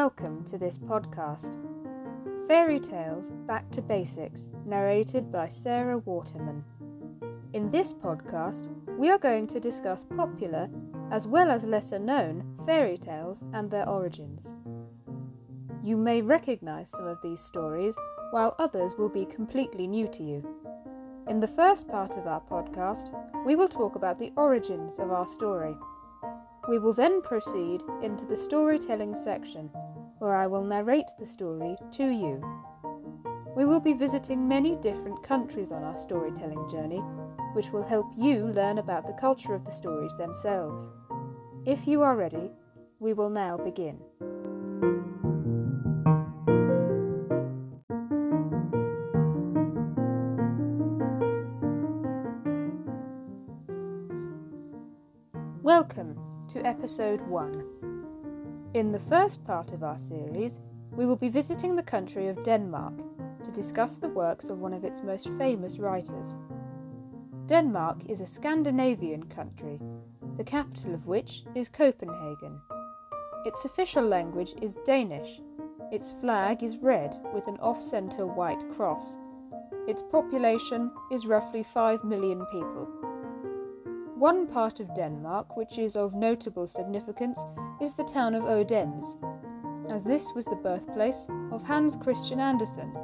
welcome to this podcast. Fairy Tales Back to Basics, narrated by Sarah Waterman. In this podcast, we are going to discuss popular as well as lesser known fairy tales and their origins. You may recognize some of these stories, while others will be completely new to you. In the first part of our podcast, we will talk about the origins of our story. We will then proceed into the storytelling section, where I will narrate the story to you. We will be visiting many different countries on our storytelling journey, which will help you learn about the culture of the stories themselves. If you are ready, we will now begin. Welcome to episode 1. In the first part of our series, we will be visiting the country of Denmark to discuss the works of one of its most famous writers. Denmark is a Scandinavian country, the capital of which is Copenhagen. Its official language is Danish. Its flag is red with an off centre white cross. Its population is roughly 5 million people. One part of Denmark which is of notable significance is the town of Odense, as this was the birthplace of Hans Christian Andersen,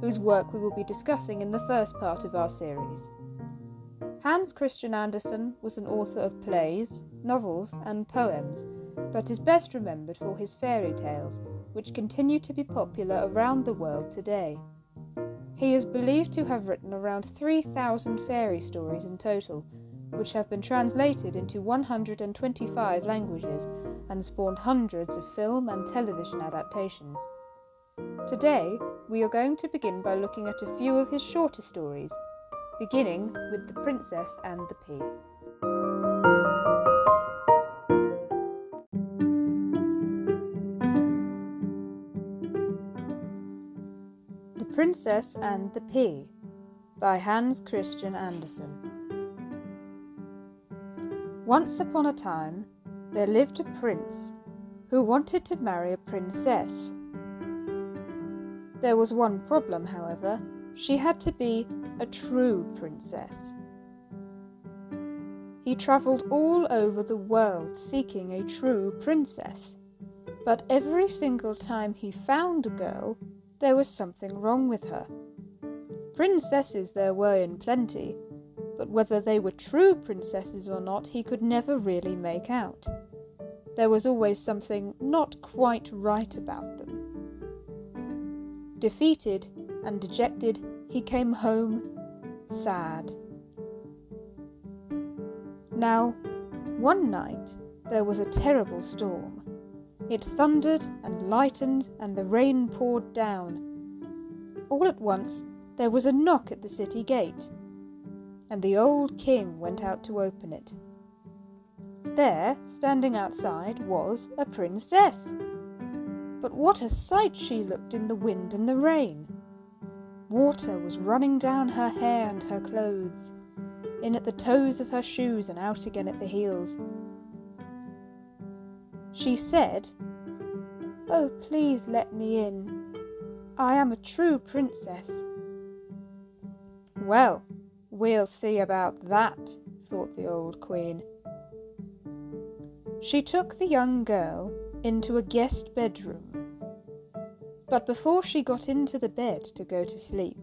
whose work we will be discussing in the first part of our series. Hans Christian Andersen was an author of plays, novels, and poems, but is best remembered for his fairy tales, which continue to be popular around the world today. He is believed to have written around 3,000 fairy stories in total, which have been translated into 125 languages and spawned hundreds of film and television adaptations. Today, we are going to begin by looking at a few of his shorter stories, beginning with The Princess and the Pea. The Princess and the Pea by Hans Christian Andersen. Once upon a time, there lived a prince who wanted to marry a princess. There was one problem, however she had to be a true princess. He travelled all over the world seeking a true princess, but every single time he found a girl, there was something wrong with her. Princesses there were in plenty, but whether they were true princesses or not he could never really make out. There was always something not quite right about them. Defeated and dejected, he came home sad. Now, one night there was a terrible storm. It thundered and lightened, and the rain poured down. All at once there was a knock at the city gate and the old king went out to open it. There, standing outside, was a princess. But what a sight she looked in the wind and the rain! Water was running down her hair and her clothes, in at the toes of her shoes and out again at the heels. She said, Oh, please let me in. I am a true princess. Well, We'll see about that, thought the old queen. She took the young girl into a guest bedroom. But before she got into the bed to go to sleep,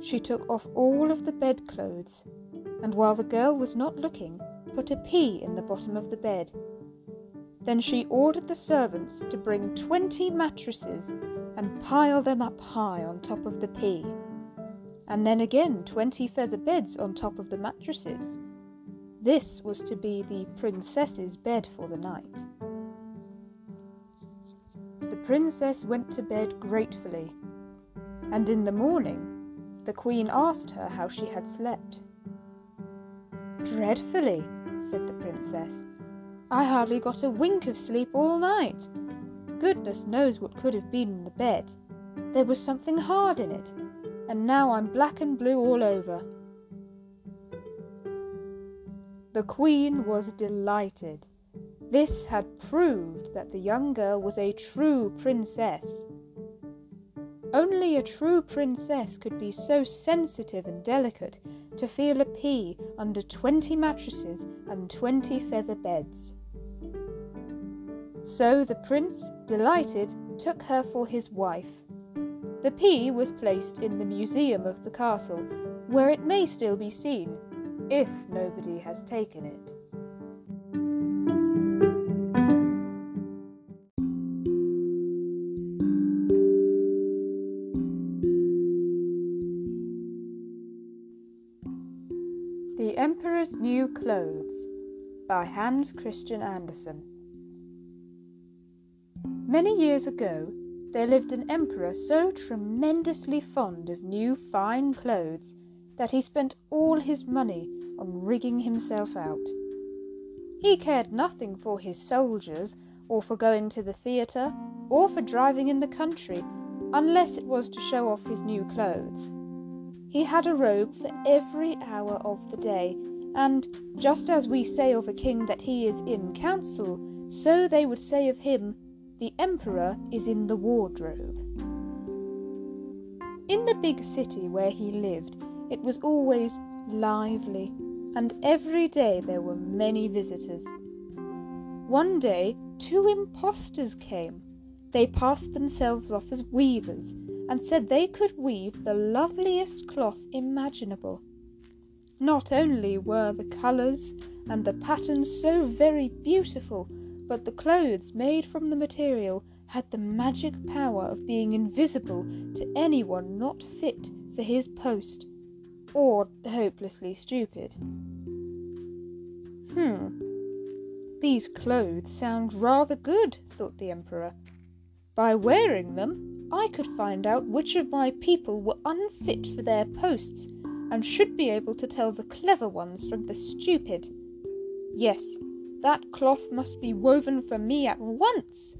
she took off all of the bedclothes, and while the girl was not looking, put a pea in the bottom of the bed. Then she ordered the servants to bring twenty mattresses and pile them up high on top of the pea and then again twenty feather beds on top of the mattresses. This was to be the princess's bed for the night. The princess went to bed gratefully, and in the morning the queen asked her how she had slept. Dreadfully, said the princess. I hardly got a wink of sleep all night. Goodness knows what could have been in the bed. There was something hard in it, and now I'm black and blue all over. The Queen was delighted. This had proved that the young girl was a true princess. Only a true princess could be so sensitive and delicate to feel a pea under twenty mattresses and twenty feather beds. So the prince, delighted, took her for his wife. The pea was placed in the museum of the castle, where it may still be seen, if nobody has taken it. The Emperor's New Clothes by Hans Christian Andersen. Many years ago, there lived an emperor so tremendously fond of new fine clothes that he spent all his money on rigging himself out. He cared nothing for his soldiers, or for going to the theatre, or for driving in the country, unless it was to show off his new clothes. He had a robe for every hour of the day, and just as we say of a king that he is in council, so they would say of him, the emperor is in the wardrobe. In the big city where he lived, it was always lively, and every day there were many visitors. One day, two impostors came. They passed themselves off as weavers and said they could weave the loveliest cloth imaginable. Not only were the colours and the patterns so very beautiful, but the clothes made from the material had the magic power of being invisible to anyone not fit for his post or hopelessly stupid. Hmm, these clothes sound rather good, thought the Emperor. By wearing them, I could find out which of my people were unfit for their posts and should be able to tell the clever ones from the stupid. Yes, that cloth must be woven for me at once.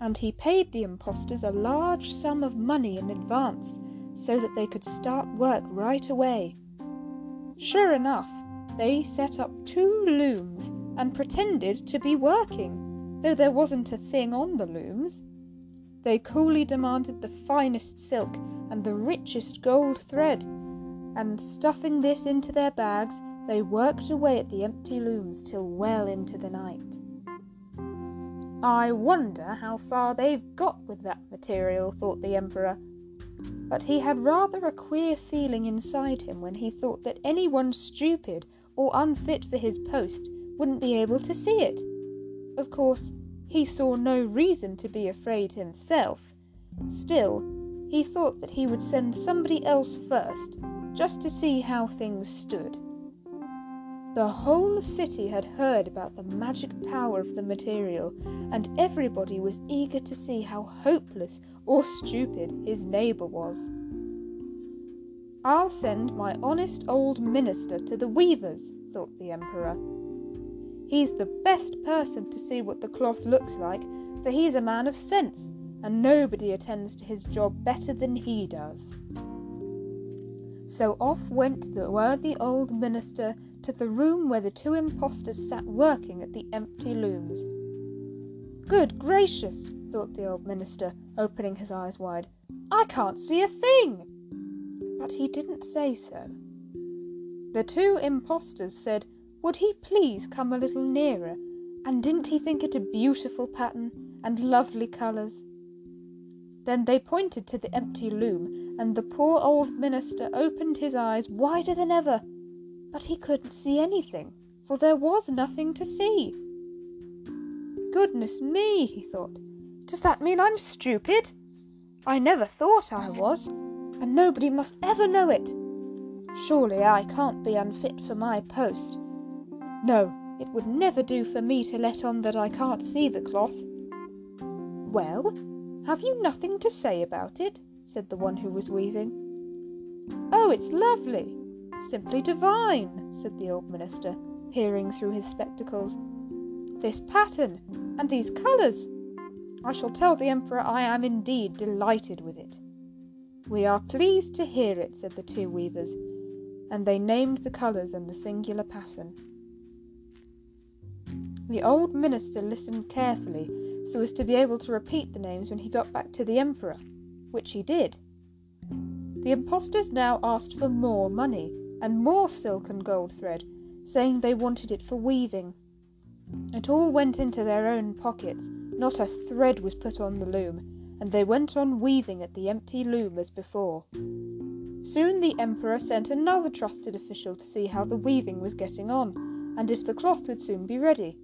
And he paid the impostors a large sum of money in advance so that they could start work right away. Sure enough, they set up two looms and pretended to be working, though there wasn't a thing on the looms. They coolly demanded the finest silk and the richest gold thread, and stuffing this into their bags, they worked away at the empty looms till well into the night. I wonder how far they've got with that material, thought the Emperor. But he had rather a queer feeling inside him when he thought that anyone stupid or unfit for his post wouldn't be able to see it. Of course, he saw no reason to be afraid himself. Still, he thought that he would send somebody else first, just to see how things stood. The whole city had heard about the magic power of the material, and everybody was eager to see how hopeless or stupid his neighbour was. I'll send my honest old minister to the weavers, thought the Emperor. He's the best person to see what the cloth looks like, for he's a man of sense, and nobody attends to his job better than he does. So off went the worthy old minister to the room where the two impostors sat working at the empty looms. Good gracious, thought the old minister, opening his eyes wide. I can't see a thing! But he didn't say so. The two impostors said would he please come a little nearer? And didn't he think it a beautiful pattern and lovely colours? Then they pointed to the empty loom, and the poor old minister opened his eyes wider than ever. But he couldn't see anything, for there was nothing to see. Goodness me, he thought, does that mean I'm stupid? I never thought I was, and nobody must ever know it. Surely I can't be unfit for my post. No, it would never do for me to let on that I can't see the cloth. Well, have you nothing to say about it? said the one who was weaving. Oh, it's lovely, simply divine, said the old minister, peering through his spectacles. This pattern and these colours. I shall tell the Emperor I am indeed delighted with it. We are pleased to hear it, said the two weavers, and they named the colours and the singular pattern. The old minister listened carefully so as to be able to repeat the names when he got back to the emperor, which he did. The impostors now asked for more money and more silk and gold thread, saying they wanted it for weaving. It all went into their own pockets, not a thread was put on the loom, and they went on weaving at the empty loom as before. Soon the emperor sent another trusted official to see how the weaving was getting on, and if the cloth would soon be ready.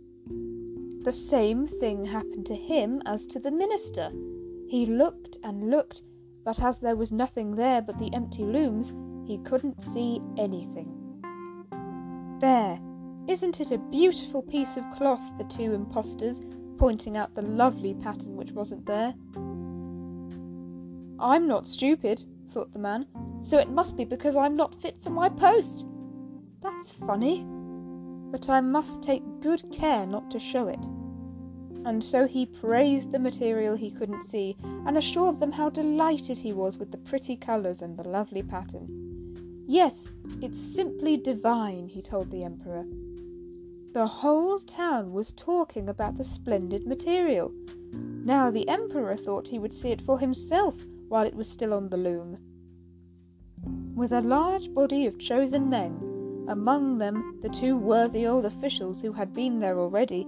The same thing happened to him as to the minister. He looked and looked, but as there was nothing there but the empty looms, he couldn't see anything. There, isn't it a beautiful piece of cloth? the two impostors, pointing out the lovely pattern which wasn't there. I'm not stupid, thought the man, so it must be because I'm not fit for my post. That's funny, but I must take good care not to show it. And so he praised the material he couldn't see, and assured them how delighted he was with the pretty colours and the lovely pattern. Yes, it's simply divine, he told the emperor. The whole town was talking about the splendid material. Now the emperor thought he would see it for himself while it was still on the loom. With a large body of chosen men, among them the two worthy old officials who had been there already,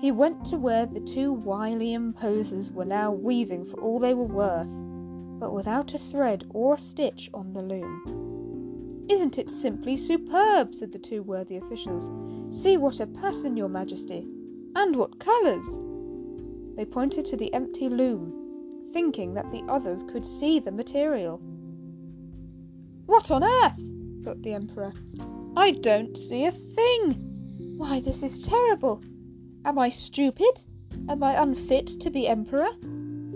he went to where the two wily imposers were now weaving for all they were worth, but without a thread or stitch on the loom. Isn't it simply superb? said the two worthy officials. See what a pattern, your majesty, and what colours! They pointed to the empty loom, thinking that the others could see the material. What on earth? thought the emperor. I don't see a thing. Why, this is terrible. Am I stupid? Am I unfit to be emperor?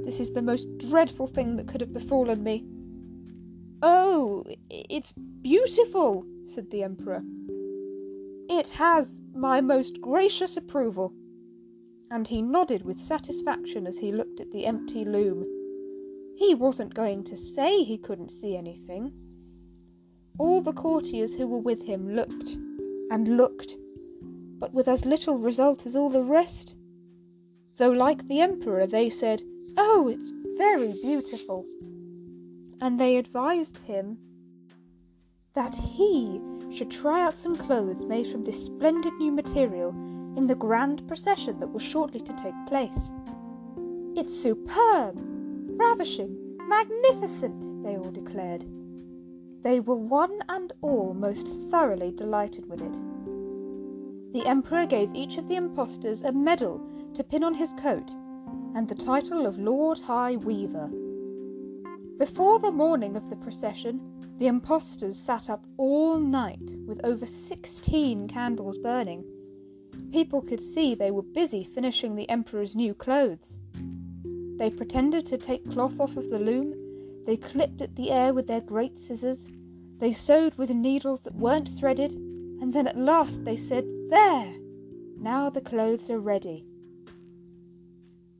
This is the most dreadful thing that could have befallen me. Oh, it's beautiful, said the emperor. It has my most gracious approval. And he nodded with satisfaction as he looked at the empty loom. He wasn't going to say he couldn't see anything. All the courtiers who were with him looked and looked but with as little result as all the rest. Though, like the Emperor, they said, Oh, it's very beautiful. And they advised him that he should try out some clothes made from this splendid new material in the grand procession that was shortly to take place. It's superb, ravishing, magnificent, they all declared. They were one and all most thoroughly delighted with it. The Emperor gave each of the impostors a medal to pin on his coat, and the title of Lord High Weaver. Before the morning of the procession, the impostors sat up all night with over sixteen candles burning. People could see they were busy finishing the Emperor's new clothes. They pretended to take cloth off of the loom, they clipped at the air with their great scissors, they sewed with needles that weren't threaded, and then at last they said there! Now the clothes are ready.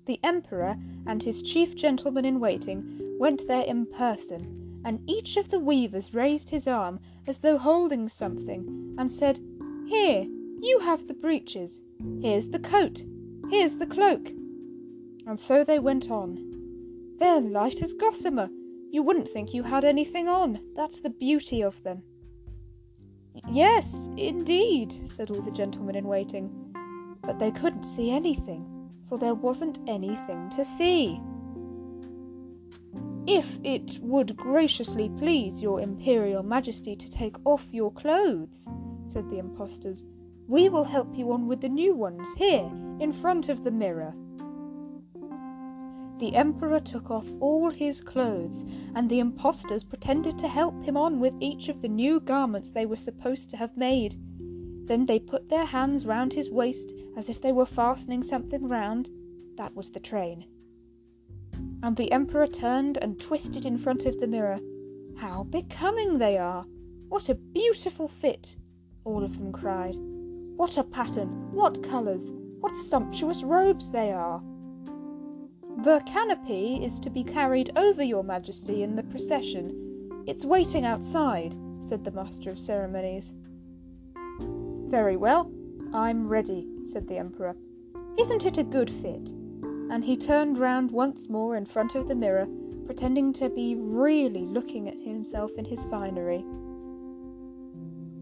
The Emperor and his chief gentleman in waiting went there in person, and each of the weavers raised his arm as though holding something, and said, Here, you have the breeches. Here's the coat. Here's the cloak. And so they went on. They're light as gossamer. You wouldn't think you had anything on. That's the beauty of them. Yes, indeed, said all the gentlemen in waiting. But they couldn't see anything, for there wasn't anything to see. If it would graciously please your Imperial Majesty to take off your clothes, said the impostors, we will help you on with the new ones here, in front of the mirror. The Emperor took off all his clothes, and the impostors pretended to help him on with each of the new garments they were supposed to have made. Then they put their hands round his waist as if they were fastening something round. That was the train. And the Emperor turned and twisted in front of the mirror. How becoming they are! What a beautiful fit! All of them cried. What a pattern! What colours! What sumptuous robes they are! The canopy is to be carried over your majesty in the procession. It's waiting outside, said the master of ceremonies. Very well, I'm ready, said the Emperor. Isn't it a good fit? And he turned round once more in front of the mirror, pretending to be really looking at himself in his finery.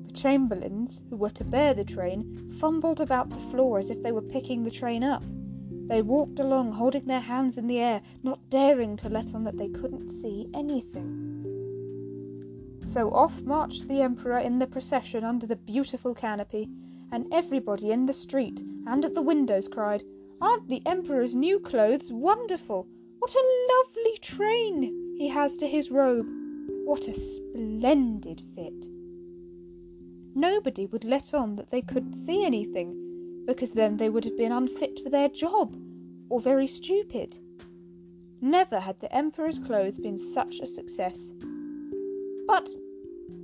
The chamberlains, who were to bear the train, fumbled about the floor as if they were picking the train up. They walked along, holding their hands in the air, not daring to let on that they couldn't see anything. So off marched the Emperor in the procession under the beautiful canopy, and everybody in the street and at the windows cried, Aren't the Emperor's new clothes wonderful? What a lovely train he has to his robe! What a splendid fit! Nobody would let on that they couldn't see anything because then they would have been unfit for their job or very stupid. Never had the Emperor's clothes been such a success. But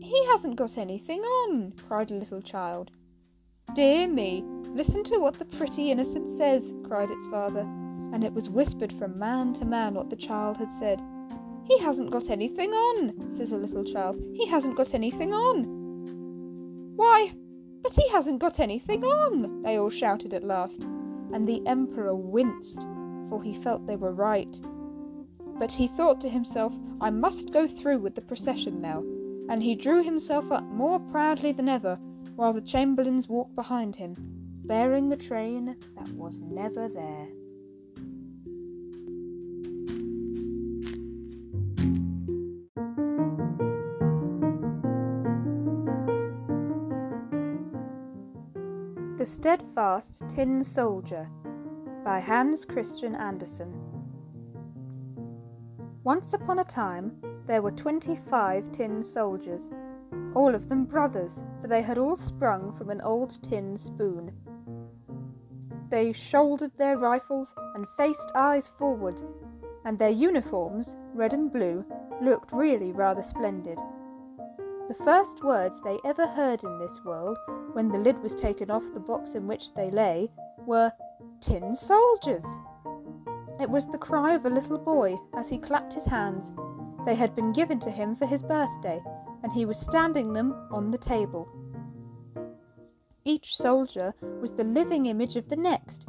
he hasn't got anything on, cried a little child. Dear me, listen to what the pretty innocent says, cried its father, and it was whispered from man to man what the child had said. He hasn't got anything on, says a little child. He hasn't got anything on. Why, but he hasn't got anything on, they all shouted at last, and the Emperor winced, for he felt they were right. But he thought to himself, I must go through with the procession now, and he drew himself up more proudly than ever, while the chamberlains walked behind him, bearing the train that was never there. The Steadfast Tin Soldier by Hans Christian Andersen. Once upon a time there were twenty five tin soldiers, all of them brothers, for they had all sprung from an old tin spoon. They shouldered their rifles and faced eyes forward, and their uniforms, red and blue, looked really rather splendid. The first words they ever heard in this world, when the lid was taken off the box in which they lay, were Tin soldiers! It was the cry of a little boy as he clapped his hands. They had been given to him for his birthday, and he was standing them on the table. Each soldier was the living image of the next,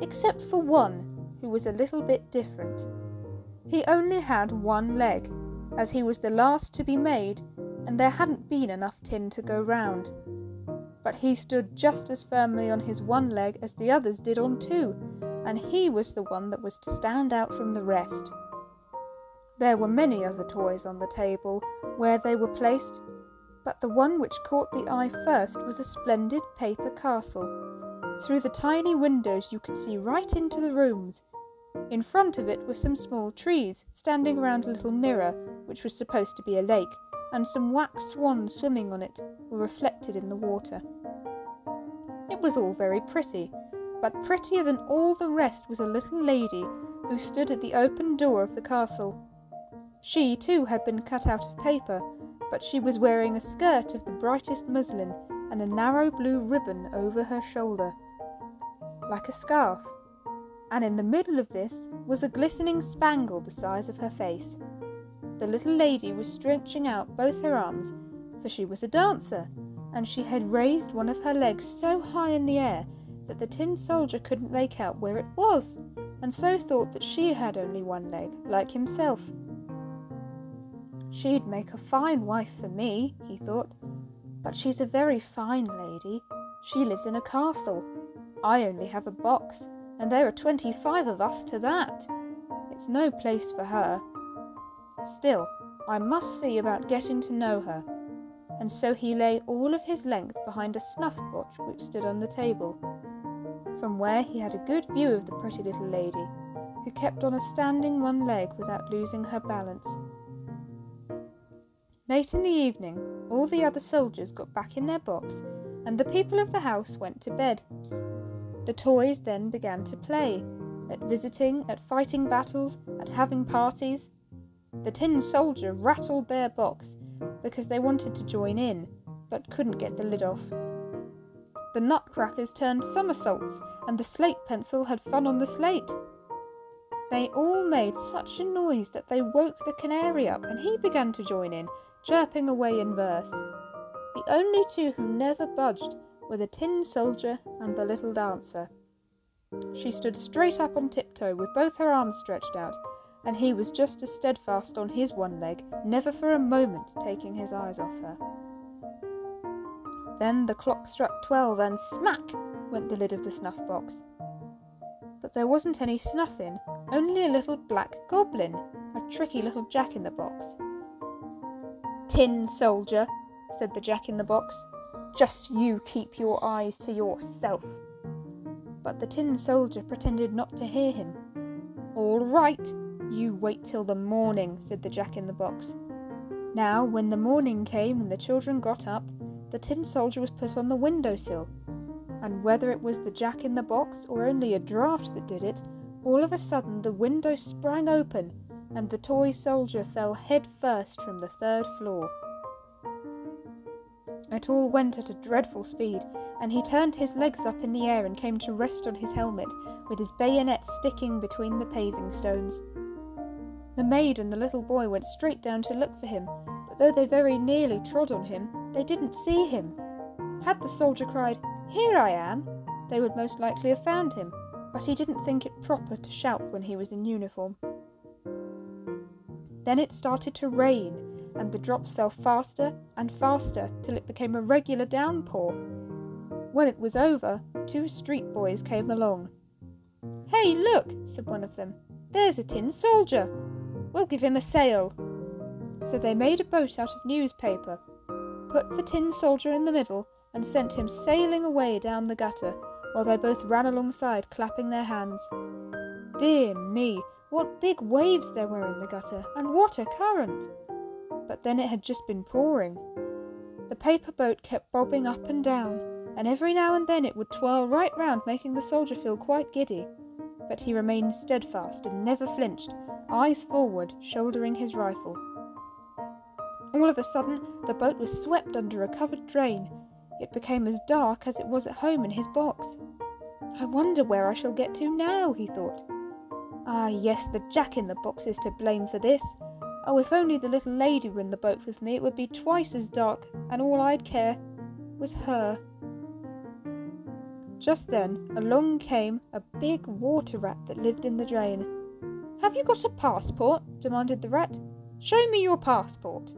except for one who was a little bit different. He only had one leg, as he was the last to be made and there hadn't been enough tin to go round. But he stood just as firmly on his one leg as the others did on two, and he was the one that was to stand out from the rest. There were many other toys on the table where they were placed, but the one which caught the eye first was a splendid paper castle. Through the tiny windows you could see right into the rooms. In front of it were some small trees standing around a little mirror, which was supposed to be a lake, and some wax swans swimming on it were reflected in the water. It was all very pretty, but prettier than all the rest was a little lady who stood at the open door of the castle. She, too, had been cut out of paper, but she was wearing a skirt of the brightest muslin and a narrow blue ribbon over her shoulder, like a scarf, and in the middle of this was a glistening spangle the size of her face the little lady was stretching out both her arms, for she was a dancer, and she had raised one of her legs so high in the air that the tin soldier couldn't make out where it was, and so thought that she had only one leg, like himself. She'd make a fine wife for me, he thought, but she's a very fine lady. She lives in a castle. I only have a box, and there are twenty five of us to that. It's no place for her. Still, I must see about getting to know her. And so he lay all of his length behind a snuff box which stood on the table, from where he had a good view of the pretty little lady, who kept on a standing one leg without losing her balance. Late in the evening, all the other soldiers got back in their box, and the people of the house went to bed. The toys then began to play, at visiting, at fighting battles, at having parties, the tin soldier rattled their box because they wanted to join in, but couldn't get the lid off. The nutcrackers turned somersaults, and the slate pencil had fun on the slate. They all made such a noise that they woke the canary up, and he began to join in, chirping away in verse. The only two who never budged were the tin soldier and the little dancer. She stood straight up on tiptoe with both her arms stretched out, and he was just as steadfast on his one leg, never for a moment taking his eyes off her. Then the clock struck twelve, and smack went the lid of the snuff box. But there wasn't any snuff in, only a little black goblin, a tricky little jack in the box. Tin soldier, said the jack in the box, just you keep your eyes to yourself. But the tin soldier pretended not to hear him. All right, you wait till the morning, said the jack in the box. Now, when the morning came and the children got up, the tin soldier was put on the window sill. And whether it was the jack in the box or only a draught that did it, all of a sudden the window sprang open and the toy soldier fell head first from the third floor. It all went at a dreadful speed, and he turned his legs up in the air and came to rest on his helmet, with his bayonet sticking between the paving stones. The maid and the little boy went straight down to look for him, but though they very nearly trod on him, they didn't see him. Had the soldier cried, Here I am, they would most likely have found him, but he didn't think it proper to shout when he was in uniform. Then it started to rain, and the drops fell faster and faster till it became a regular downpour. When it was over, two street boys came along. Hey, look, said one of them. There's a tin soldier. We'll give him a sail. So they made a boat out of newspaper, put the tin soldier in the middle, and sent him sailing away down the gutter, while they both ran alongside, clapping their hands. Dear me, what big waves there were in the gutter, and what a current! But then it had just been pouring. The paper boat kept bobbing up and down, and every now and then it would twirl right round, making the soldier feel quite giddy. But he remained steadfast and never flinched, eyes forward, shouldering his rifle. All of a sudden, the boat was swept under a covered drain. It became as dark as it was at home in his box. I wonder where I shall get to now, he thought. Ah, yes, the jack in the box is to blame for this. Oh, if only the little lady were in the boat with me, it would be twice as dark, and all I'd care was her. Just then along came a big water rat that lived in the drain. Have you got a passport? demanded the rat. Show me your passport.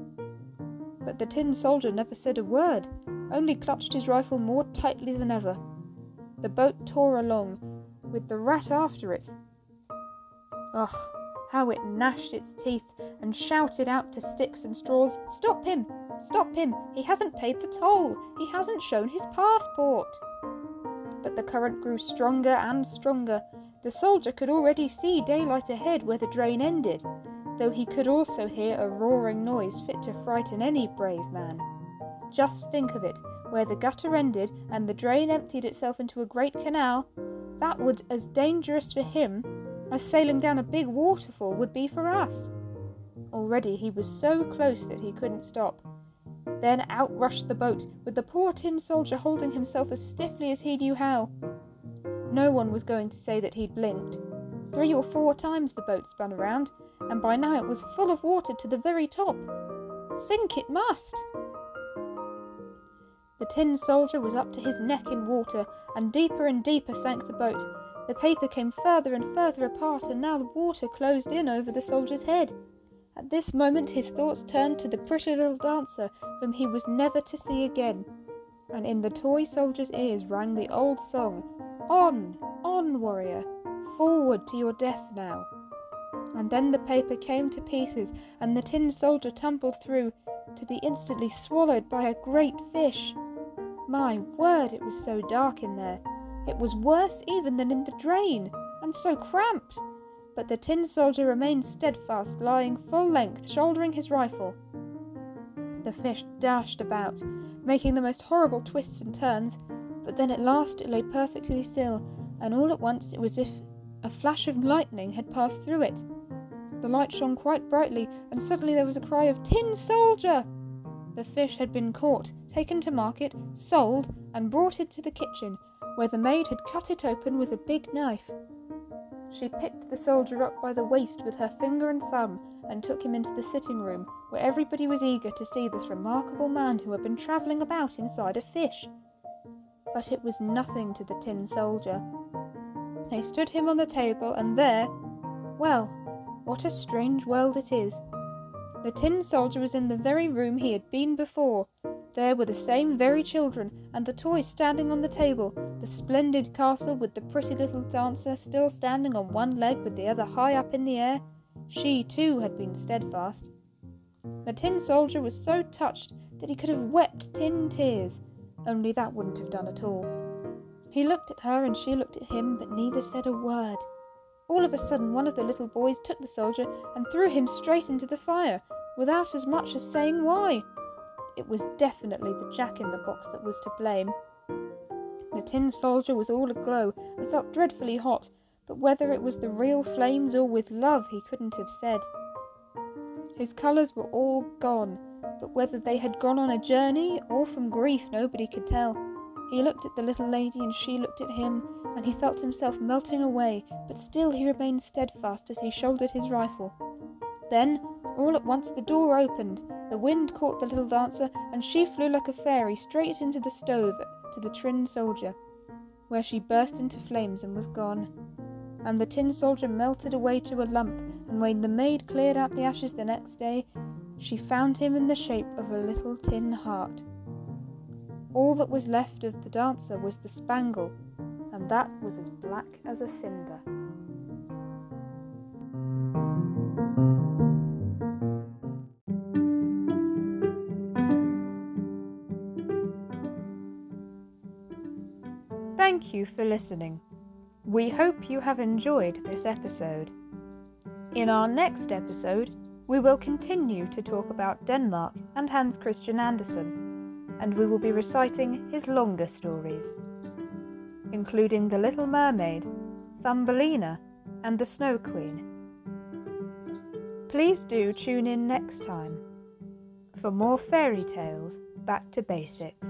But the tin soldier never said a word, only clutched his rifle more tightly than ever. The boat tore along, with the rat after it, Ugh, how it gnashed its teeth and shouted out to sticks and straws, Stop him! Stop him! He hasn't paid the toll! He hasn't shown his passport! But the current grew stronger and stronger. The soldier could already see daylight ahead where the drain ended, though he could also hear a roaring noise fit to frighten any brave man. Just think of it, where the gutter ended and the drain emptied itself into a great canal, that was as dangerous for him as sailing down a big waterfall would be for us. Already he was so close that he couldn't stop. Then out rushed the boat, with the poor tin soldier holding himself as stiffly as he knew how. No one was going to say that he'd blinked. Three or four times the boat spun around, and by now it was full of water to the very top. Sink it must! The tin soldier was up to his neck in water, and deeper and deeper sank the boat, the paper came further and further apart, and now the water closed in over the soldier's head. At this moment his thoughts turned to the pretty little dancer whom he was never to see again, and in the toy soldier's ears rang the old song On, on, warrior, forward to your death now. And then the paper came to pieces, and the tin soldier tumbled through, to be instantly swallowed by a great fish. My word, it was so dark in there, it was worse even than in the drain, and so cramped. But the tin soldier remained steadfast, lying full length, shouldering his rifle. The fish dashed about, making the most horrible twists and turns, but then at last it lay perfectly still, and all at once it was as if a flash of lightning had passed through it. The light shone quite brightly, and suddenly there was a cry of Tin soldier! The fish had been caught, taken to market, sold, and brought into the kitchen, where the maid had cut it open with a big knife. She picked the soldier up by the waist with her finger and thumb and took him into the sitting room, where everybody was eager to see this remarkable man who had been travelling about inside a fish. but it was nothing to the tin soldier. They stood him on the table, and there, well, what a strange world it is. The tin soldier was in the very room he had been before. There were the same very children, and the toys standing on the table, the splendid castle with the pretty little dancer still standing on one leg with the other high up in the air. She, too, had been steadfast. The tin soldier was so touched that he could have wept tin tears, only that wouldn't have done at all. He looked at her and she looked at him, but neither said a word. All of a sudden, one of the little boys took the soldier and threw him straight into the fire, without as much as saying why. It was definitely the jack in the box that was to blame. The tin soldier was all aglow and felt dreadfully hot, but whether it was the real flames or with love he couldn't have said. His colours were all gone, but whether they had gone on a journey or from grief nobody could tell. He looked at the little lady and she looked at him, and he felt himself melting away, but still he remained steadfast as he shouldered his rifle. Then, all at once, the door opened, the wind caught the little dancer, and she flew like a fairy straight into the stove to the tin soldier, where she burst into flames and was gone. And the tin soldier melted away to a lump, and when the maid cleared out the ashes the next day, she found him in the shape of a little tin heart. All that was left of the dancer was the spangle, and that was as black as a cinder. Thank you for listening. We hope you have enjoyed this episode. In our next episode, we will continue to talk about Denmark and Hans Christian Andersen and we will be reciting his longer stories, including The Little Mermaid, Thumbelina, and The Snow Queen. Please do tune in next time for more fairy tales back to basics.